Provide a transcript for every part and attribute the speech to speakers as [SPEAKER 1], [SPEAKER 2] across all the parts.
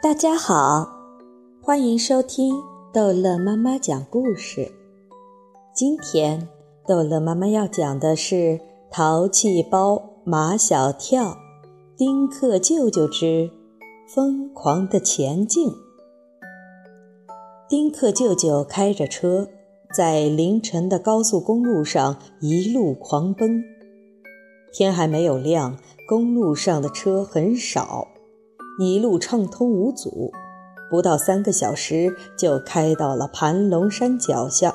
[SPEAKER 1] 大家好，欢迎收听逗乐妈妈讲故事。今天逗乐妈妈要讲的是《淘气包马小跳》丁克舅舅之疯狂的前进。丁克舅舅开着车，在凌晨的高速公路上一路狂奔。天还没有亮，公路上的车很少。一路畅通无阻，不到三个小时就开到了盘龙山脚下。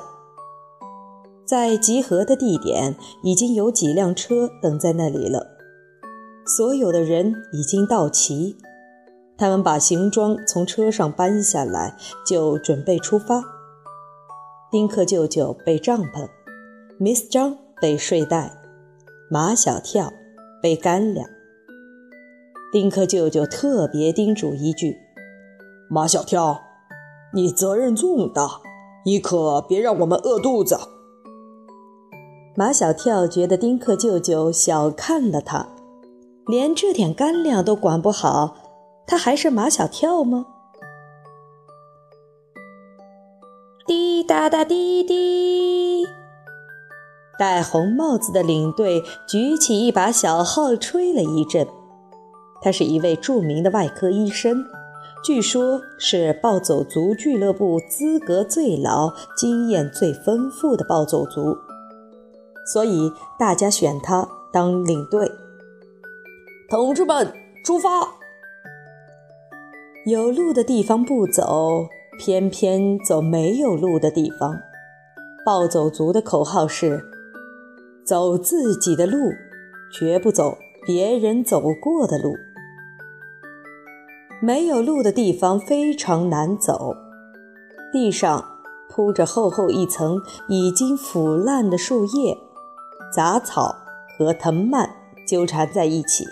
[SPEAKER 1] 在集合的地点，已经有几辆车等在那里了。所有的人已经到齐，他们把行装从车上搬下来，就准备出发。丁克舅舅背帐篷，Miss 张背睡袋，马小跳背干粮。丁克舅舅特别叮嘱一句：“
[SPEAKER 2] 马小跳，你责任重大，你可别让我们饿肚子。”
[SPEAKER 1] 马小跳觉得丁克舅舅小看了他，连这点干粮都管不好，他还是马小跳吗？滴答答滴滴，戴红帽子的领队举起一把小号，吹了一阵。他是一位著名的外科医生，据说是暴走族俱乐部资格最老、经验最丰富的暴走族，所以大家选他当领队。
[SPEAKER 2] 同志们，出发！
[SPEAKER 1] 有路的地方不走，偏偏走没有路的地方。暴走族的口号是：走自己的路，绝不走别人走过的路。没有路的地方非常难走，地上铺着厚厚一层已经腐烂的树叶，杂草和藤蔓纠缠在一起。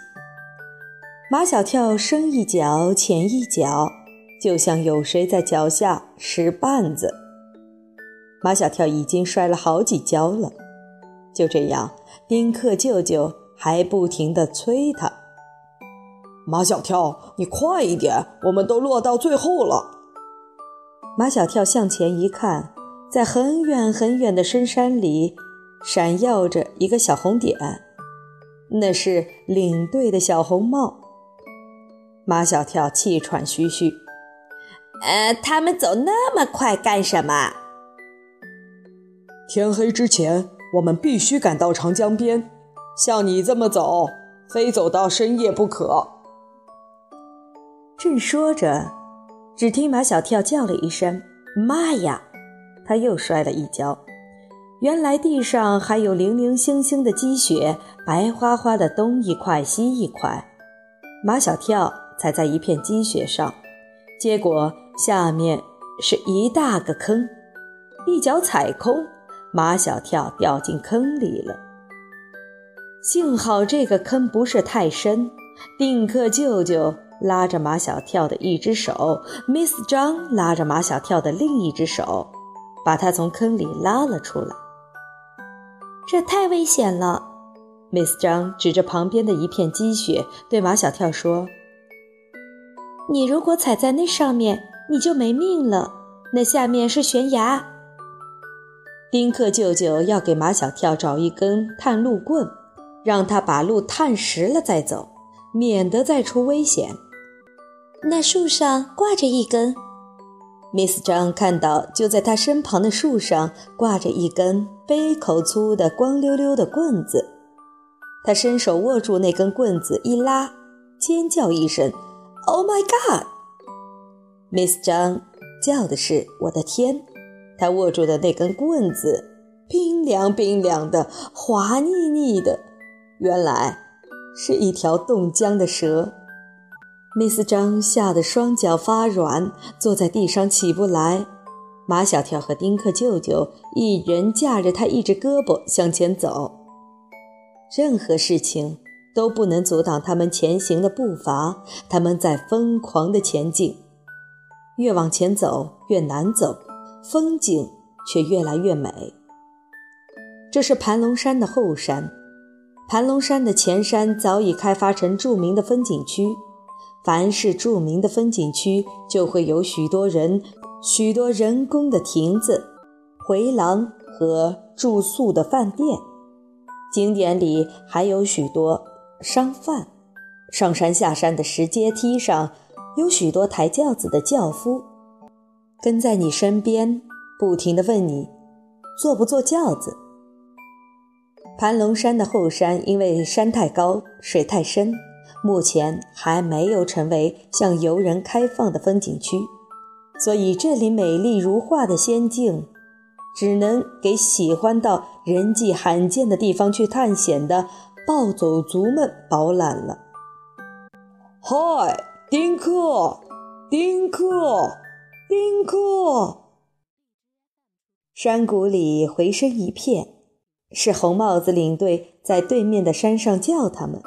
[SPEAKER 1] 马小跳深一脚浅一脚，就像有谁在脚下使绊子。马小跳已经摔了好几跤了，就这样，丁克舅舅还不停地催他。
[SPEAKER 2] 马小跳，你快一点！我们都落到最后了。
[SPEAKER 1] 马小跳向前一看，在很远很远的深山里，闪耀着一个小红点，那是领队的小红帽。马小跳气喘吁吁：“呃，他们走那么快干什么？”
[SPEAKER 2] 天黑之前，我们必须赶到长江边。像你这么走，非走到深夜不可。
[SPEAKER 1] 正说着，只听马小跳叫了一声：“妈呀！”他又摔了一跤。原来地上还有零零星星的积雪，白花花的，东一块西一块。马小跳踩在一片积雪上，结果下面是一大个坑，一脚踩空，马小跳掉进坑里了。幸好这个坑不是太深，定克舅舅。拉着马小跳的一只手，Miss 张拉着马小跳的另一只手，把他从坑里拉了出来。这太危险了，Miss 张指着旁边的一片积雪，对马小跳说：“你如果踩在那上面，你就没命了。那下面是悬崖。”丁克舅舅要给马小跳找一根探路棍，让他把路探实了再走，免得再出危险。那树上挂着一根，Miss 张看到就在他身旁的树上挂着一根杯口粗的光溜溜的棍子，他伸手握住那根棍子一拉，尖叫一声：“Oh my God！”Miss 张叫的是“我的天”，他握住的那根棍子冰凉冰凉的，滑腻腻的，原来是一条冻僵的蛇。Miss 张吓得双脚发软，坐在地上起不来。马小跳和丁克舅舅一人架着他一只胳膊向前走。任何事情都不能阻挡他们前行的步伐，他们在疯狂地前进。越往前走越难走，风景却越来越美。这是盘龙山的后山，盘龙山的前山早已开发成著名的风景区。凡是著名的风景区，就会有许多人、许多人工的亭子、回廊和住宿的饭店。景点里还有许多商贩，上山下山的石阶梯上有许多抬轿子的轿夫，跟在你身边，不停地问你坐不坐轿子。盘龙山的后山因为山太高、水太深，目前还没有成为向游人开放的风景区，所以这里美丽如画的仙境。只能给喜欢到人迹罕见的地方去探险的暴走族们饱览了。
[SPEAKER 2] 嗨，丁克，丁克，丁克！
[SPEAKER 1] 山谷里回声一片，是红帽子领队在对面的山上叫他们。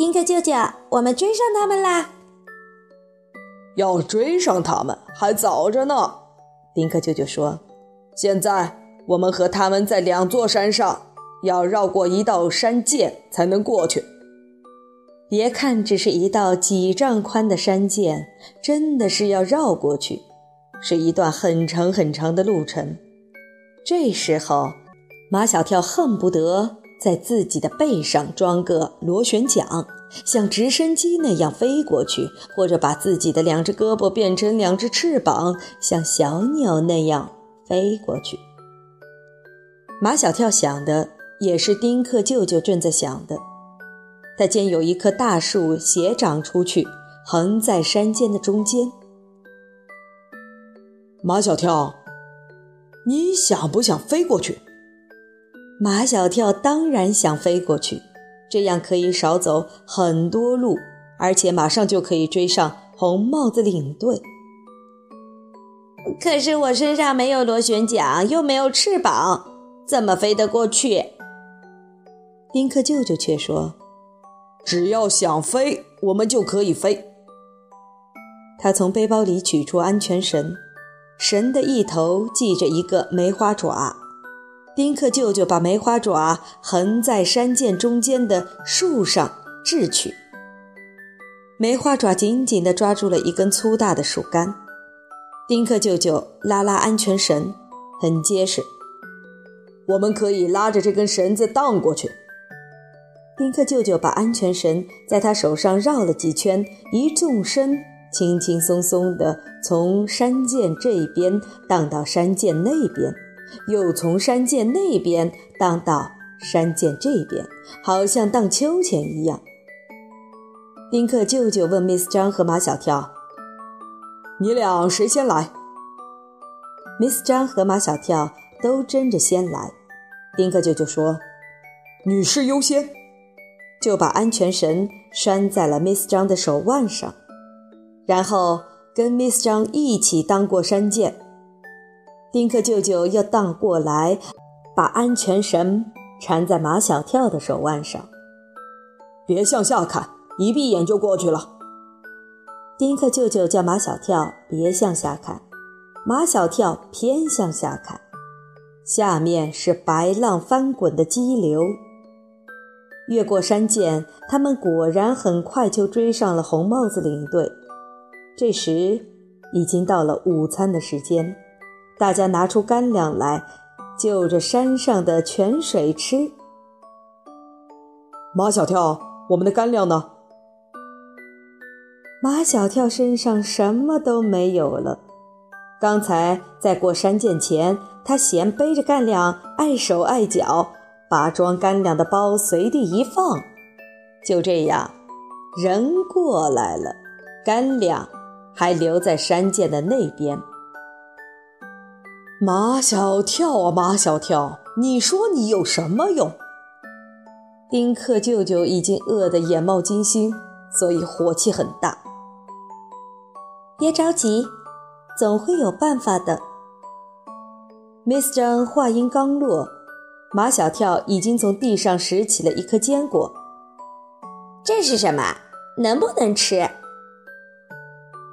[SPEAKER 3] 丁克舅舅，我们追上他们啦！
[SPEAKER 2] 要追上他们还早着呢。
[SPEAKER 1] 丁克舅舅说：“
[SPEAKER 2] 现在我们和他们在两座山上，要绕过一道山涧才能过去。
[SPEAKER 1] 别看只是一道几丈宽的山涧，真的是要绕过去，是一段很长很长的路程。这时候，马小跳恨不得在自己的背上装个螺旋桨。”像直升机那样飞过去，或者把自己的两只胳膊变成两只翅膀，像小鸟那样飞过去。马小跳想的也是丁克舅舅正在想的。他见有一棵大树斜长出去，横在山间的中间。
[SPEAKER 2] 马小跳，你想不想飞过去？
[SPEAKER 1] 马小跳当然想飞过去。这样可以少走很多路，而且马上就可以追上红帽子领队。
[SPEAKER 3] 可是我身上没有螺旋桨，又没有翅膀，怎么飞得过去？
[SPEAKER 1] 丁克舅舅却说：“
[SPEAKER 2] 只要想飞，我们就可以飞。”
[SPEAKER 1] 他从背包里取出安全绳，绳的一头系着一个梅花爪。丁克舅舅把梅花爪横在山涧中间的树上掷去，梅花爪紧紧地抓住了一根粗大的树干。丁克舅舅拉拉安全绳，很结实，
[SPEAKER 2] 我们可以拉着这根绳子荡过去。
[SPEAKER 1] 丁克舅舅把安全绳在他手上绕了几圈，一纵身，轻轻松松地从山涧这边荡到山涧那边。又从山涧那边荡到山涧这边，好像荡秋千一样。丁克舅舅问 Miss 张和马小跳：“
[SPEAKER 2] 你俩谁先来
[SPEAKER 1] ？”Miss 张和马小跳都争着先来。丁克舅舅说：“
[SPEAKER 2] 女士优先。”
[SPEAKER 1] 就把安全绳拴在了 Miss 张的手腕上，然后跟 Miss 张一起荡过山涧。丁克舅舅又荡过来，把安全绳缠在马小跳的手腕上。
[SPEAKER 2] 别向下看，一闭眼就过去了。
[SPEAKER 1] 丁克舅舅叫马小跳别向下看，马小跳偏向下看，下面是白浪翻滚的激流。越过山涧，他们果然很快就追上了红帽子领队。这时已经到了午餐的时间。大家拿出干粮来，就着山上的泉水吃。
[SPEAKER 2] 马小跳，我们的干粮呢？
[SPEAKER 1] 马小跳身上什么都没有了。刚才在过山涧前，他嫌背着干粮碍手碍脚，把装干粮的包随地一放。就这样，人过来了，干粮还留在山涧的那边。
[SPEAKER 2] 马小跳啊，马小跳，你说你有什么用？
[SPEAKER 1] 丁克舅舅已经饿得眼冒金星，所以火气很大。
[SPEAKER 3] 别着急，总会有办法的。
[SPEAKER 1] Miss 张话音刚落，马小跳已经从地上拾起了一颗坚果。
[SPEAKER 3] 这是什么？能不能吃？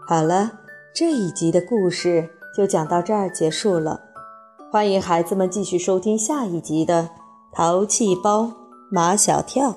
[SPEAKER 1] 好了，这一集的故事。就讲到这儿结束了，欢迎孩子们继续收听下一集的《淘气包马小跳》。